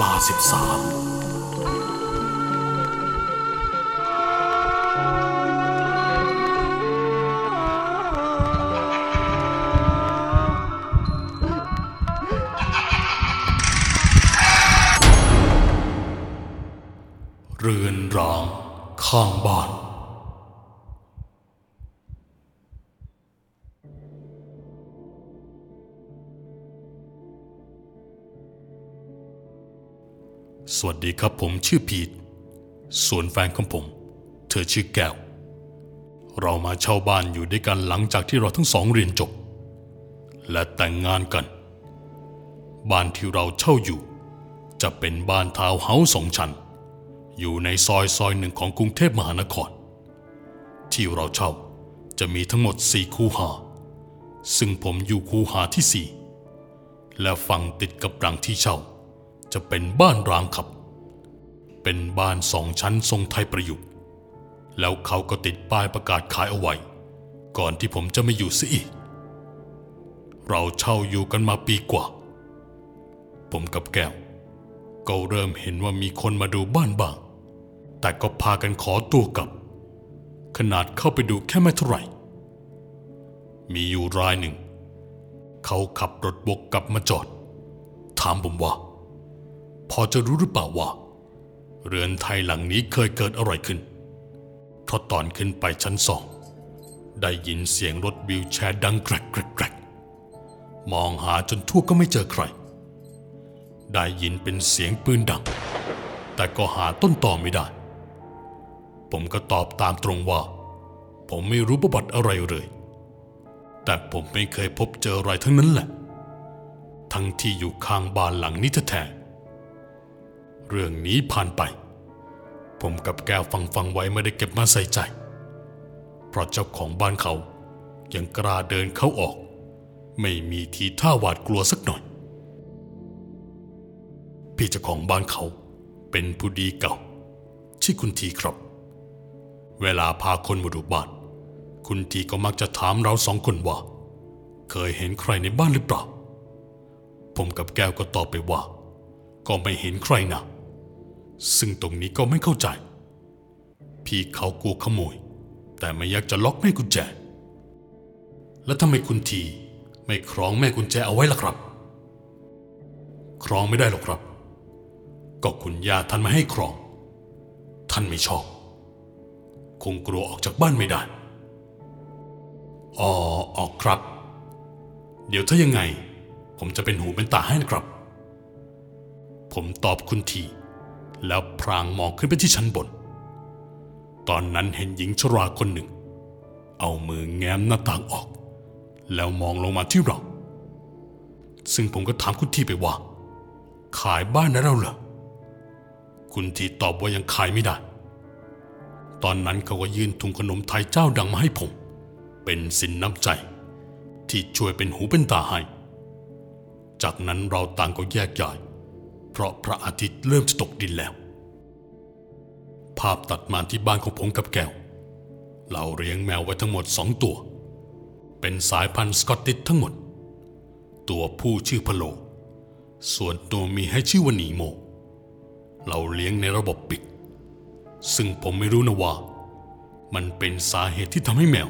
ลาสิบสามเรือนร้างข้างบ้าน สวัสดีครับผมชื่อพีทส่วนแฟนของผม เธอชื่อแก้ว เรามาเช่าบ้านอยู่ด้วยกันหลังจากที่เราทั้งสองเรียนจบ และแต่งงานกัน บ้านที่เราเช่าอยู่ จะเป็นบ้านทาวน์เฮาส์สองชั้น อยู่ในซอยซอยหนึ่งของกรุงเทพมหานคร ที่เราเช่าจะมีทั้งหมดสี่คูหา ซึ่งผมอยู่คูหาที่สี่และฝั่งติดกับหลังที่เช่า จะเป็นบ้านร้างครับ เป็นบ้านสองชั้นทรงไทยประยุกต์ แล้วเขาก็ติดป้ายประกาศขายเอาไว้ ก่อนที่ผมจะไม่อยู่เสียอีก เราเช่าอยู่กันมาปีกว่า ผมกับแก้ว ก็เริ่มเห็นว่ามีคนมาดูบ้านบ้าง แต่ก็พากันขอตัวกลับ ขนาดเข้าไปดูแค่ไม่เท่าไหร่ มีอยู่รายหนึ่ง เขาขับรถบกกลับมาจอด ถามผมว่า พอจะรู้หรือเปล่าว่า เรือนไทยหลังนี้เคยเกิดอะไรขึ้น เพราะตอนขึ้นไปชั้นสอง ได้ยินเสียงรถวิวแชร์ดังแกรกแกรกแกรกมองหาจนทั่วก็ไม่เจอใคร ได้ยินเป็นเสียงปืนดัง แต่ก็หาต้นต่อไม่ได้ ผมก็ตอบตามตรงว่า ผมไม่รู้ประวัติอะไรเลย แต่ผมไม่เคยพบเจออะไรทั้งนั้นแหละ ทั้งที่อยู่ข้างบ้านหลังนี้แท้ เรื่องนี้ผ่านไป ผมกับแก้วฟังฟังไว้ไม่ได้เก็บมาใส่ใจ เพราะเจ้าของบ้านเขายังกล้าเดินเข้าออก ไม่มีทีท่าหวาดกลัวสักหน่อย พี่เจ้าของบ้านเขาเป็นผู้ดีเก่า ชื่อคุณทีครับ เวลาพาคนมาดูบ้านคุณทีก็มักจะถามเราสองคนว่า เคยเห็นใครในบ้านหรือเปล่า ผมกับแก้วก็ตอบไปว่า ก็ไม่เห็นใครนะ ซึ่งตรงนี้ก็ไม่เข้าใจ พี่เขากลัวขโมย แต่ไม่อยากจะล็อกแม่กุญแจ แล้วทำไมคุณทีไม่คล้องแม่กุญแจเอาไว้ล่ะครับ คล้องไม่ได้หรอกครับ ก็คุณย่าท่านไม่ให้ครอง ท่านไม่ชอบ คงกลัวออกจากบ้านไม่ได้ อ๋อออกครับ เดี๋ยวถ้ายังไง ผมจะเป็นหูเป็นตาให้นะครับ ผมตอบคุณที แล้วพรางมองขึ้นไปที่ชั้นบน ตอนนั้นเห็นหญิงชราคนหนึ่ง เอามือแง้มหน้าต่างออก แล้วมองลงมาที่เรา ซึ่งผมก็ถามคุณทีไปว่า ขายบ้านนะเราเหรอ คุณทีตอบว่ายังขายไม่ได้ ตอนนั้นเขาก็ยื่นถุงขนมไทยเจ้าดังมาให้ผม เป็นสินน้ำใจ ที่ช่วยเป็นหูเป็นตาให้ จากนั้นเราต่างก็แยกย้าย เพราะพระอาทิตย์เริ่มจะตกดินแล้ว ภาพตัดมาที่บ้านของผมกับแก้ว เราเลี้ยงแมวไว้ทั้งหมดสองตัว เป็นสายพันธุ์สกอตติชทั้งหมด ตัวผู้ชื่อพะโล ส่วนตัวมีให้ชื่อว่าหนีโม เราเลี้ยงในระบบปิด ซึ่งผมไม่รู้นะว่า มันเป็นสาเหตุที่ทำให้แมว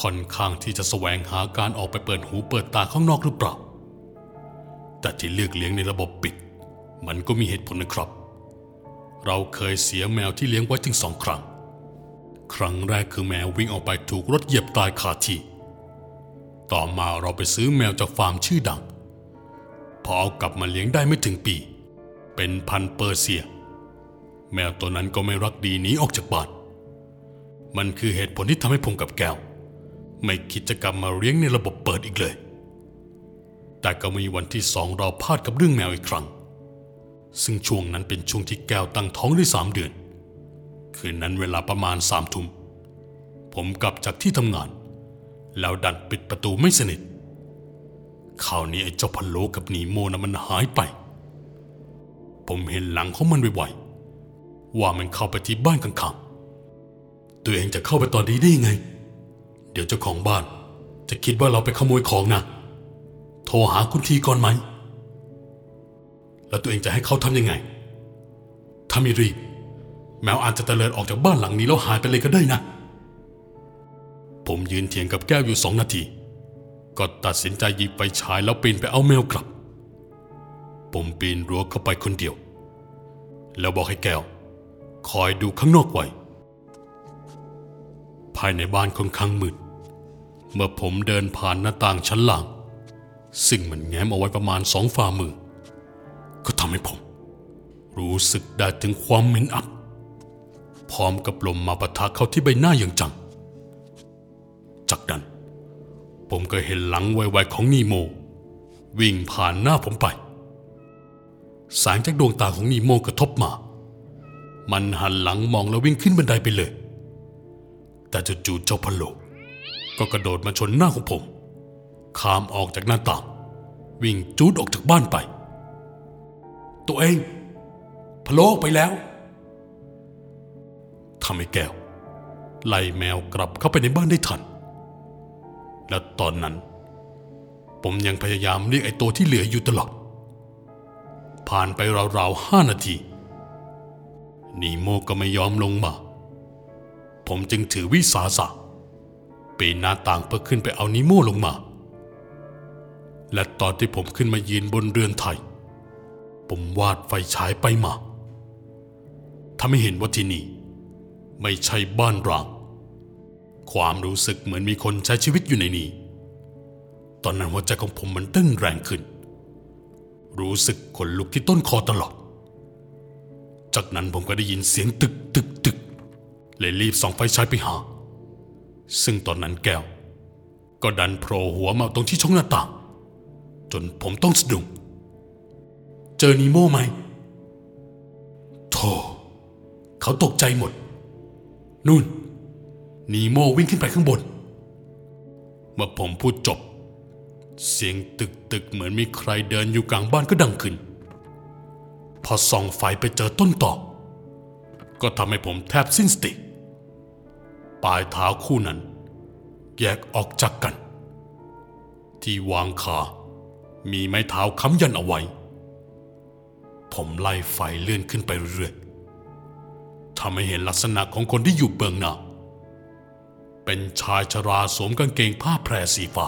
ค่อนข้างที่จะแสวงหาการออกไปเปิดหูเปิดตาข้างนอกหรือเปล่าแต่ที่เลือกเลี้ยงในระบบปิด มันก็มีเหตุผลนะครับ เราเคยเสียแมวที่เลี้ยงไว้ถึงสองครั้ง ครั้งแรกคือแมววิ่งออกไปถูกรถเหยียบตายคาที่ ต่อมาเราไปซื้อแมวจากฟาร์มชื่อดัง พอเอากลับมาเลี้ยงได้ไม่ถึงปี เป็นพันเปอร์เซีย แมวตัวนั้นก็ไม่รักดีหนีออกจากบ้าน มันคือเหตุผลที่ทำให้ผมกับแก้ว ไม่คิดจะกลับมาเลี้ยงในระบบเปิดอีกเลย แต่ก็มีวันที่สองเราพลาดกับเรื่องแมวอีกครั้ง ซึ่งช่วงนั้นเป็นช่วงที่แก้วตั้งท้องได้สามเดือน คืนนั้นเวลาประมาณสามทุ่มผมกลับจากที่ทำงาน แล้วดันปิดประตูไม่สนิทคราวนี้ไอ้เจ้าพันโลกับหนีโมนะมันหายไป ผมเห็นหลังของมันไวๆว่ามันเข้าไปที่บ้านข้างๆตัวเองจะเข้าไปตอนนี้ได้ยังไง เดี๋ยวเจ้าของบ้านจะคิดว่าเราไปขโมยของนะโทรหาคุณทีก่อนไหม แล้วตัวเองจะให้เขาทำยังไง ถ้าไม่รีบ แมวอาจจะเตลิดออกจากบ้านหลังนี้แล้วหายไปเลยก็ได้นะ ผมยืนเถียงกับแก้วอยู่สองนาที ก็ตัดสินใจหยิบไฟฉายแล้วปีนไปเอาแมวกลับ ผมปีนรั้วเข้าไปคนเดียว แล้วบอกให้แก้ว คอยดูข้างนอกไว้ ภายในบ้านค่อนข้างมืด เมื่อผมเดินผ่านหน้าต่างชั้นล่าง ซึ่งมันแง้มเอาไว้ประมาณสองฝ่ามือ ก็ทำให้ผม รู้สึกได้ถึงความเหม็นอับ พร้อมกับลมมาปะทะเข้าที่ใบหน้าอย่างจัง จากนั้น ผมก็เห็นหลังไวๆของนีโม วิ่งผ่านหน้าผมไปแสงจากดวงตาของนีโมกระทบมา มันหันหลังมองแล้ววิ่งขึ้นบันไดไปเลย แต่จู่ๆเจ้าพะโลก็กระโดดมาชนหน้าของผม ข้ามออกจากหน้าต่าง วิ่งจูดออกจากบ้านไป ตัวเองพะโลกไปแล้วทำให้แก้ว ไล่แมวกลับเข้าไปในบ้านได้ทัน และตอนนั้น ผมยังพยายามเรียกไอ้ตัวที่เหลืออยู่ตลอด ผ่านไปราวๆห้านาที นีโมก็ไม่ยอมลงมา ผมจึงถือวิสาสะปีนหน้าต่างเพื่อขึ้นไปเอานิโมลงมา และตอนที่ผมขึ้นมายืนบนเรือนไทย ผมวาดไฟฉายไปมาทำให้เห็นว่าที่นี่ ไม่ใช่บ้านร้าง ความรู้สึกเหมือนมีคนใช้ชีวิตอยู่ในนี้ ตอนนั้นหัวใจของผมมันเต้นแรงขึ้น รู้สึกขนลุกที่ต้นคอตลอด จากนั้นผมก็ได้ยินเสียงตึกตึกตึกเลยรีบส่องไฟฉายไปหา ซึ่งตอนนั้นแก้ว ก็ดันโผล่หัวมาตรงที่ช่องหน้าต่าง จนผมต้องสะดุ้ง เจอนีโม่ไหมโธ่เขาตกใจหมด นู่น นีโม่วิ่งขึ้นไปข้างบน เมื่อผมพูดจบ เสียงตึกตึกเหมือนมีใครเดินอยู่กลางบ้านก็ดังขึ้น พอส่องไฟไปเจอต้นต่อ ก็ทำให้ผมแทบสิ้นสติ ปลายเท้าคู่นั้น แยกออกจากกัน ที่วางขามีไม้เท้าค้ำยันเอาไว้ ผมไล่ไฟเลื่อนขึ้นไปเรื่อยๆทำให้เห็นลักษณะของคนที่อยู่เบื้องหน้า เป็นชายชราสวมกางเกงผ้าแพรสีฟ้า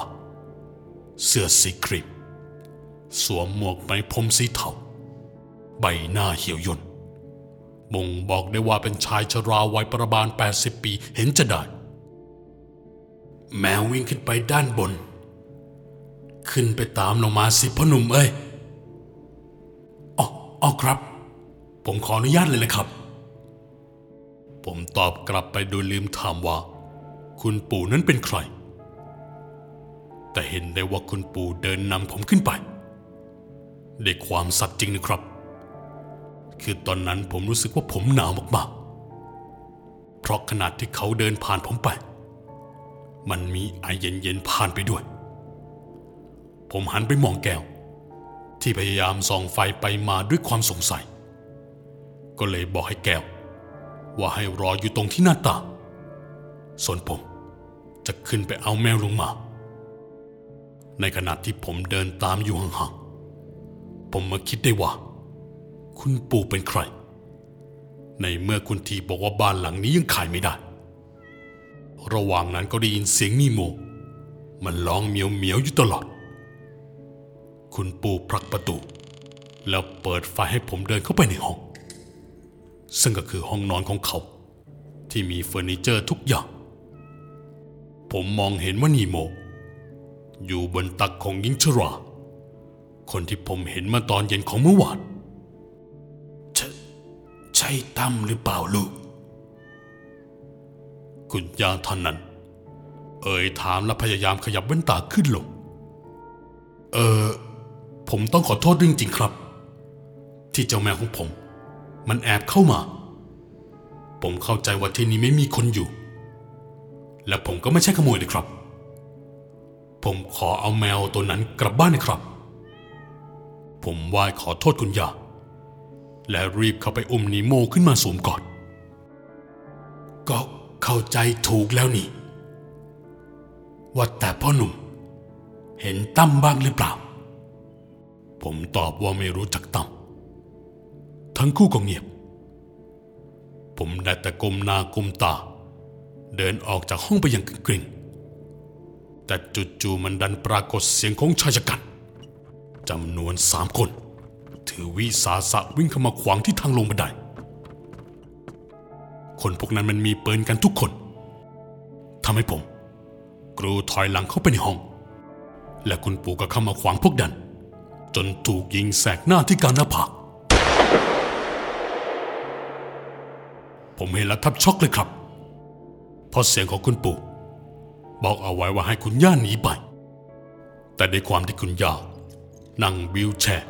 เสื้อสีครีมสวมหมวกไหมพรมสีเทาใบหน้าเหี่ยวย่นบ่งบอกได้ว่าเป็นชายชราวัยประมาณ 80 ปีเห็นจะได้ แมววิ่งขึ้นไปด้านบน ขึ้นไปตามลงมาสิพ่อหนุ่มเอ้ย อ๋อครับ ผมขออนุญาตเลยนะครับ ผมตอบกลับไปโดยลืมถามว่า คุณปู่นั้นเป็นใคร แต่เห็นได้ว่าคุณปู่เดินนำผมขึ้นไปด้วยความสัตย์จริงนะครับ คือตอนนั้นผมรู้สึกว่าผมหนาวมากๆ เพราะขนาดที่เขาเดินผ่านผมไป มันมีไอเย็นๆผ่านไปด้วย ผมหันไปมองแก้ว ที่พยายามส่องไฟไปมาด้วยความสงสัย ก็เลยบอกให้แก้ว ว่าให้รออยู่ตรงที่หน้าต่างส่วนผมจะขึ้นไปเอาแมวลงมา ในขณะที่ผมเดินตามอยู่ห่างๆ ผมมาคิดได้ว่า คุณปู่เป็นใคร ในเมื่อคุณทีบอกว่าบ้านหลังนี้ยังขายไม่ได้ ระหว่างนั้นก็ได้ยินเสียงนีโม มันร้องเมียวเมียวอยู่ตลอด คุณปู่ผลักประตู แล้วเปิดไฟให้ผมเดินเข้าไปในห้อง ซึ่งก็คือห้องนอนของเขา ที่มีเฟอร์นิเจอร์ทุกอย่าง ผมมองเห็นว่านีโม อยู่บนตักของหญิงชรา คนที่ผมเห็นมาตอนเย็นของเมื่อวานใช่ใช่ตั้มหรือเปล่าลูก คุณยาท่านนั้น เอ่ยถามและพยายามขยับแว่นตาขึ้นลง เออ ผมต้องขอโทษจริงๆครับ ที่เจ้าแมวของผม มันแอบเข้ามา ผมเข้าใจว่าที่นี่ไม่มีคนอยู่ และผมก็ไม่ใช่ขโมยเลยครับ ผมขอเอาแมวตัวนั้นกลับบ้านนะครับ ผมไหว้ขอโทษคุณยาและรีบเข้าไปอุ้มนีโมขึ้นมาสวมกอดก็เข้าใจถูกแล้วนี่ ว่าแต่พ่อหนุ่ม เห็นตั้มบ้างหรือเปล่า ผมตอบว่าไม่รู้จักตั้มทั้งคู่ก็เงียบ ผมได้แต่ก้มหน้าก้มตา เดินออกจากห้องไปอย่างกริ่งแต่จู่ๆมันดันปรากฏเสียงของชายชะกันจำนวนสามคน ถือวิสาสะวิ่งเข้ามาขวางที่ทางลงบันได คนพวกนั้นมันมีปืนกันทุกคนทำให้ผม กรูถอยหลังเข้าไปในห้อง และคุณปู่ก็เข้ามาขวางพวกดัน จนถูกยิงแสกหน้าที่กลางหน้าผากผมเห็นแล้วทับช็อกเลยครับ เพราะเสียงของคุณปู่บอกเอาไว้ว่าให้คุณย่าหนีไป แต่ในความที่คุณย่านั่งวิวแชร์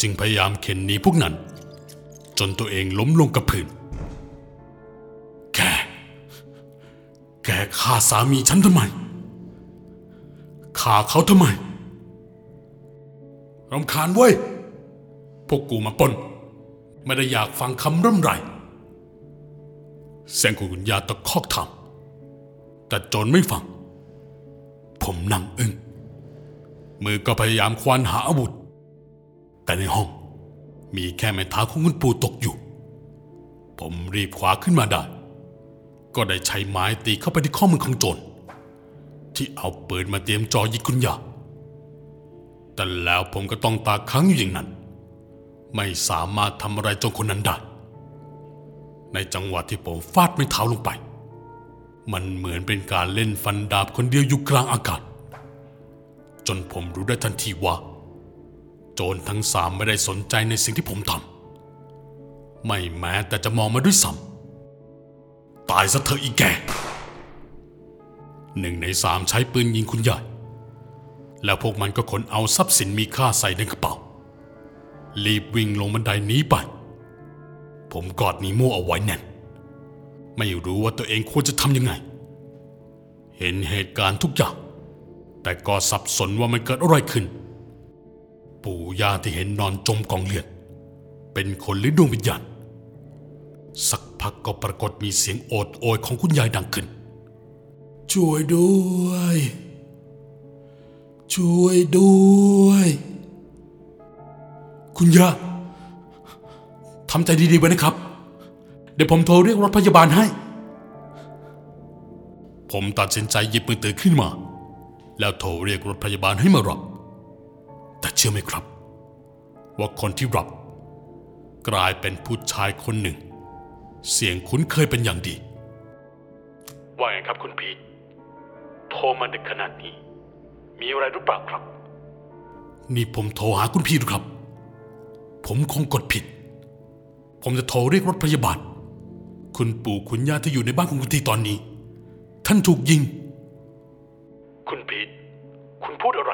จึงพยายามเข็นหนีพวกนั้น จนตัวเองล้มลงกับพื้น แก แกฆ่าสามีฉันทำไม ฆ่าเขาทำไม รำคาญเว้ย พวกกูมาปนไม่ได้อยากฟังคำร่ำไรเสียงของคุณยาตะคอกถามแต่โจรไม่ฟัง ผมนั่งอึง้งมือก็พยายามควานหาอาวุธ แต่ในห้องมีแค่ไม้เท้าของคุณปู่ตกอยู่ ผมรีบคว้าขึ้นมาได้ ก็ได้ใช้ไม้ตีเข้าไปที่ข้อมือของโจรที่เอาปืนมาเตรียมจ่อยิงคุณยา แต่แล้วผมก็ต้องตาค้างอยู่อย่างนั้น ไม่สามารถทำอะไรโจรคนนั้นได้ ในจังหวะที่ผมฟาดไม้เท้าลงไป มันเหมือนเป็นการเล่นฟันดาบคนเดียวอยู่กลางอากาศ จนผมรู้ได้ทันทีว่า โจรทั้งสามไม่ได้สนใจในสิ่งที่ผมทำไม่แม้แต่จะมองมาด้วยซ้ำตายซะเถอะอีแกหนึ่งในสามใช้ปืนยิงคุณยาย แล้วพวกมันก็ขนเอาทรัพย์สินมีค่าใส่ในกระเป๋า รีบวิ่งลงบันไดหนีไป ผมกอดนีโมเอาไว้แน่น ไม่รู้ว่าตัวเองควรจะทำยังไง เห็นเหตุการณ์ทุกอย่าง แต่ก็สับสนว่ามันเกิดอะไรขึ้น ปู่ย่าที่เห็นนอนจมกองเลือด เป็นคนหรือดวงวิญญาณ สักพักก็ปรากฏมีเสียงโอดโอยของคุณยายดังขึ้น ช่วยด้วย ช่วยด้วย คุณย่าทำใจดีๆไว้นะครับ เดี๋ยวผมโทรเรียกรถพยาบาลให้ ผมตัดสินใจหยิบมือถือขึ้นมา แล้วโทรเรียกรถพยาบาลให้มารับ แต่เชื่อไหมครับ ว่าคนที่รับ กลายเป็นผู้ชายคนหนึ่ง เสียงคุ้นเคยเป็นอย่างดี ว่าไงครับคุณพีทโทรมาดึกขนาดนี้ มีอะไรหรือเปล่าครับ นี่ผมโทรหาคุณพีทครับ ผมคงกดผิด ผมจะโทรเรียกรถพยาบาล คุณปู่คุณย่าที่อยู่ในบ้านของคุณทีตอนนี้ ท่านถูกยิง คุณพีทคุณพูดอะไร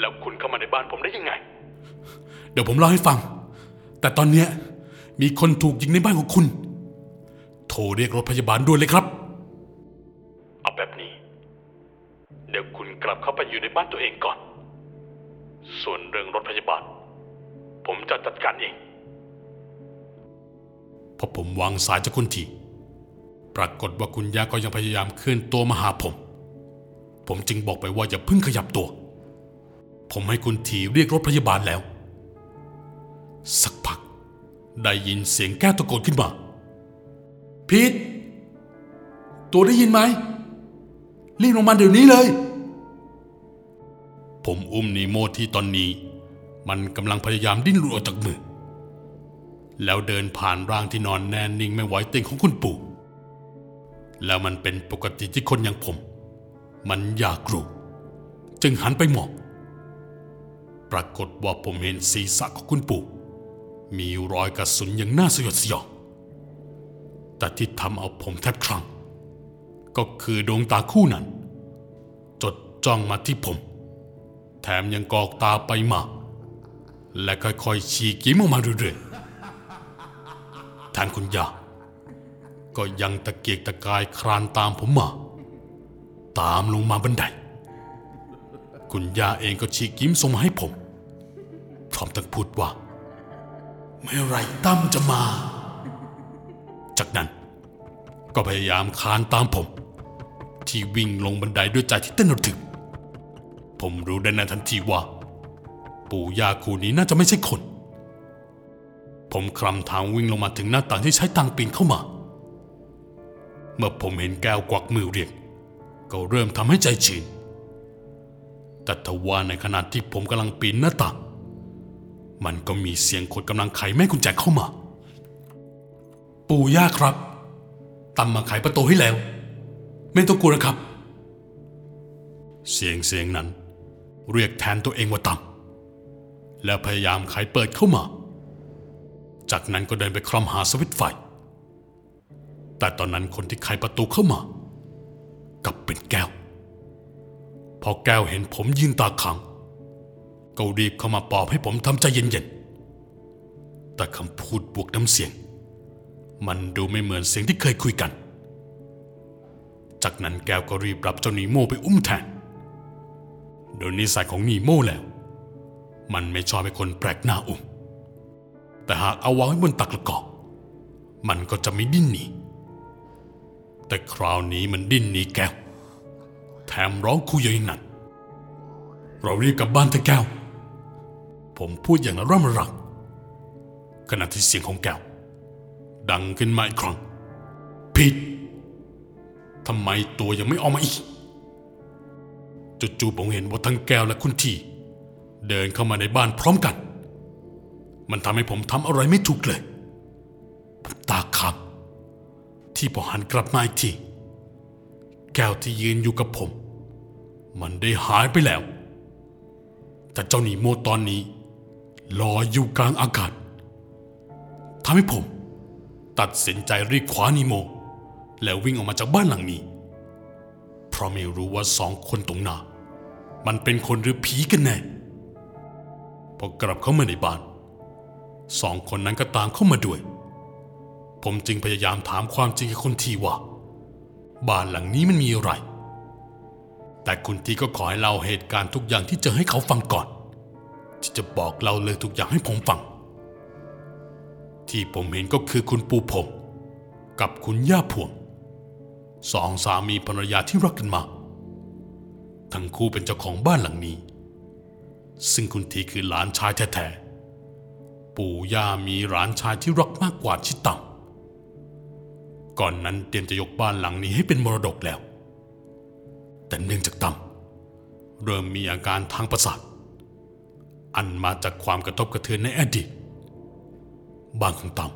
แล้วคุณเข้ามาในบ้านผมได้ยังไง เดี๋ยวผมเล่าให้ฟัง แต่ตอนเนี้ยมีคนถูกยิงในบ้านของคุณ โทรเรียกรถพยาบาลด่วนเลยครับ เอาแบบนี้ เดี๋ยวคุณกลับเข้าไปอยู่ในบ้านตัวเองก่อน ส่วนเรื่องรถพยาบาล ผมจะจัดการเอง พอผมวางสายจากคุณที ปรากฏว่าคุณยาก็ยังพยายามเคลื่อนตัวมาหาผม ผมจึงบอกไปว่าอย่าเพิ่งขยับตัว ผมให้คุณทีเรียกรถพยาบาลแล้ว สักพัก ได้ยินเสียงแก้วตะโกนขึ้นมาพีทตัวได้ยินไหม รีบลงมาเดี๋ยวนี้เลย ผมอุ้มนีโมที่ตอนนี้ มันกำลังพยายามดิ้นหลุดออกจากมือ แล้วเดินผ่านร่างที่นอนแน่นิ่งไม่ไหวเติ่งของคุณปู่ แล้วมันเป็นปกติที่คนอย่างผม มันอยากรู้จึงหันไปมองปรากฏว่าผมเห็นศีรษะของคุณปู่ มีรอยกระสุนอย่างน่าสยดสยองแต่ที่ทำเอาผมแทบคลั่ง ก็คือดวงตาคู่นั้น จดจ้องมาที่ผม แถมยังกอกตาไปมา และค่อยๆฉีกิ้มออกมาเรื่อยๆทางคุณยาก็ยังตะเกียกตะกายคลานตามผมมา ตามลงมาบันได คุณย่าเองก็ฉีกิ้มส่งมาให้ผม พร้อมทั้งพูดว่า เมื่อไรตั้มจะมา จากนั้นก็พยายามคลานตามผม ที่วิ่งลงบันไดด้วยใจที่เต้นระทึก ผมรู้ได้ในทันทีว่า ปู่ย่าคู่นี้น่าจะไม่ใช่คน ผมคลำทางวิ่งลงมาถึงหน้าต่างที่ใช้ตังปีนเข้ามา เมื่อผมเห็นแก้วกวักมือเรียก ก็เริ่มทำให้ใจชื้นแต่ทว่าในขณะที่ผมกำลังปีนหน้าต่าง มันก็มีเสียงคนกำลังไขแม่กุญแจเข้ามา ปู่ย่าครับตำมาไขประตูให้แล้ว ไม่ต้องกลัวนะครับ เสียงเสียงนั้น เรียกแทนตัวเองว่าตำแล้วพยายามไขเปิดเข้ามา จากนั้นก็เดินไปคลำหาสวิตไฟ แต่ตอนนั้นคนที่ไขประตูเข้ามากลับเป็นแก้ว พอแก้วเห็นผมยืนตาขังก็รีบเข้ามาปลอบให้ผมทำใจเย็นๆ แต่คำพูดบวกน้ำเสียง มันดูไม่เหมือนเสียงที่เคยคุยกัน จากนั้นแก้วก็รีบรับเจ้านีโมไปอุ้มแทน โดยนิสัยของนีโมแล้ว มันไม่ชอบให้คนแปลกหน้าอุ้ม แต่หากเอาวางไว้บนตักละกอมันก็จะไม่ดิ้นหนี แต่คราวนี้มันดิ้นหนีแก้ว แถมร้องคุยอย่างนั้นเรารีบกลับบ้านเถอะแก้ว ผมพูดอย่างระร่ำระรัก ขณะที่เสียงของแก้ว ดังขึ้นมาอีกครั้งผิด ทำไมตัวยังไม่ออกมาอีกจู่ๆผมเห็นว่าทั้งแก้วและคุณทีเดินเข้ามาในบ้านพร้อมกัน มันทำให้ผมทำอะไรไม่ถูกเลยผมตาค้างที่พอหันกลับมาอีกที แก้วที่ยืนอยู่กับผม มันได้หายไปแล้ว แต่เจ้าหนีโมตอนนี้ลอยอยู่กลางอากาศทำให้ผม ตัดสินใจรีบคว้านีโม แล้ววิ่งออกมาจากบ้านหลังนี้ เพราะไม่รู้ว่าสองคนตรงหน้า มันเป็นคนหรือผีกันแน่พอกลับเข้ามาในบ้านสองคนนั้นก็ตามเข้ามาด้วย ผมจึงพยายามถามความจริงกับคนทีว่า บ้านหลังนี้มันมีอะไร แต่คุณทีก็ขอให้เล่าเหตุการณ์ทุกอย่างที่เจอให้เขาฟังก่อน ที่จะบอกเล่าเลยทุกอย่างให้ผมฟัง ที่ผมเห็นก็คือคุณปูผม กับคุณย่าพวง สองสามีภรรยาที่รักกันมากทั้งคู่เป็นเจ้าของบ้านหลังนี้ ซึ่งคุณทีคือหลานชายแท้ๆ ปู่ย่ามีหลานชายที่รักมากกว่าชิดตังก่อนนั้นเตรียมจะยกบ้านหลังนี้ให้เป็นมรดกแล้ว แต่เนื่องจากตั้มเริ่มมีอาการทางประสาท อันมาจากความกระทบกระเทือนในอดีตบ้านของตั้ม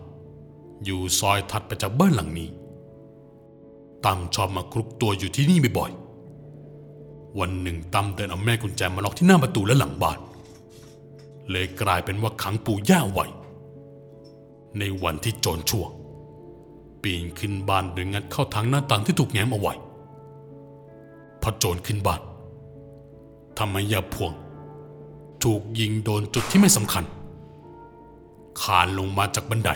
อยู่ซอยถัดไปจากบ้านหลังนี้ ตั้มชอบมาคลุกตัวอยู่ที่นี่บ่อยๆ วันหนึ่งตั้มเดินเอาแม่กุญแจมาล็อกที่หน้าประตูและหลังบ้าน เลยกลายเป็นว่าขังปู่ย่าไว้ ในวันที่โจรชั่ว ปีนขึ้นบ้านโดยงัดเข้าทางหน้าต่างที่ถูกแง้มเอาไว้ พอโจรขึ้นบ้านทำให้ยาพวง ถูกยิงโดนจุดที่ไม่สำคัญคานลงมาจากบันได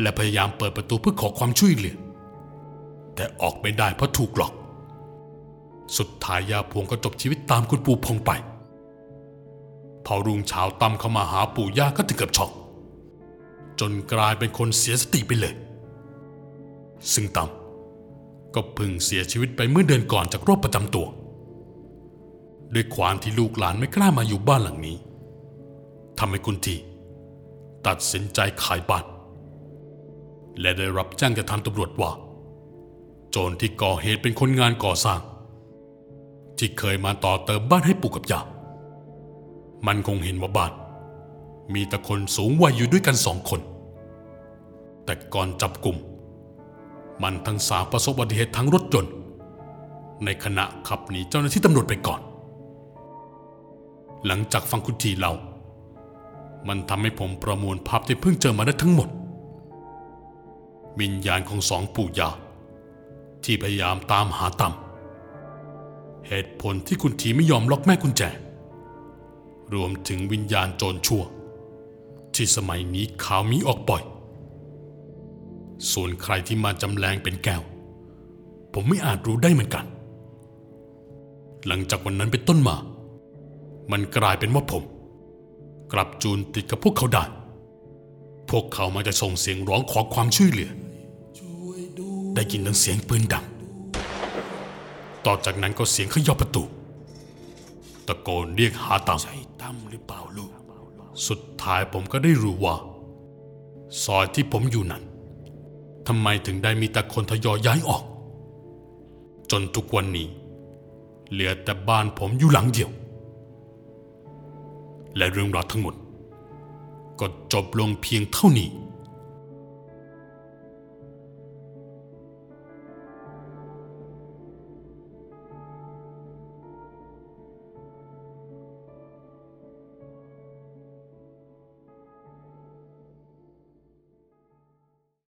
และพยายามเปิดประตูเพื่อขอความช่วยเหลือ แต่ออกไม่ได้เพราะถูกหลอก สุดท้ายยาพวงก็จบชีวิตตามคุณปู่พงไป พอรุ่งเช้าตั้มเข้ามาหาปู่ย่าก็ถึงกับช็อก จนกลายเป็นคนเสียสติไปเลย ซึ่งตั้มก็พึ่งเสียชีวิตไปเมื่อเดือนก่อนจากโรคประจำตัว ด้วยความที่ลูกหลานไม่กล้ามาอยู่บ้านหลังนี้ทำให้คุณทีตัดสินใจขายบ้าน และได้รับแจ้งจากทางตำรวจว่า โจรที่ก่อเหตุเป็นคนงานก่อสร้าง ที่เคยมาต่อเติมบ้านให้ปู่กับย่ามันคงเห็นว่าบ้านมีแต่คนสูงวัยอยู่ด้วยกันสองคน แต่ก่อนจับกลุ่ม มันทั้งสามประสบอุบัติเหตุทั้งรถยนต์ในขณะขับหนีเจ้าหน้าที่ตำรวจไปก่อน หลังจากฟังคุณทีเล่ามันทำให้ผมประมวลภาพที่เพิ่งเจอมาได้ทั้งหมดวิญญาณของสองปู่ย่า ที่พยายามตามหาตั้มเหตุผลที่คุณทีไม่ยอมล็อกแม่กุญแจ รวมถึงวิญญาณโจรชั่ว ที่สมัยนี้ข่าวมีออกบ่อย ส่วนใครที่มาจำแรงเป็นแก้ว ผมไม่อาจรู้ได้เหมือนกัน หลังจากวันนั้นเป็นต้นมา มันกลายเป็นว่าผม กลับจูนติดกับพวกเขาได้ พวกเขามาจะส่งเสียงร้องขอความช่วยเหลือ ได้ยินทั้งเสียงปืนดัง ต่อจากนั้นก็เสียงเขย่าประตู ตะโกนเรียกหาตามใช่ตั้มหรือเปล่าลูก สุดท้ายผมก็ได้รู้ว่า ซอยที่ผมอยู่นั้นทำไมถึงได้มีแต่คนทยอยย้ายออก จนทุกวันนี้ เหลือแต่บ้านผมอยู่หลังเดียว และเรื่องราวทั้งหมด ก็จบลงเพียงเท่านี้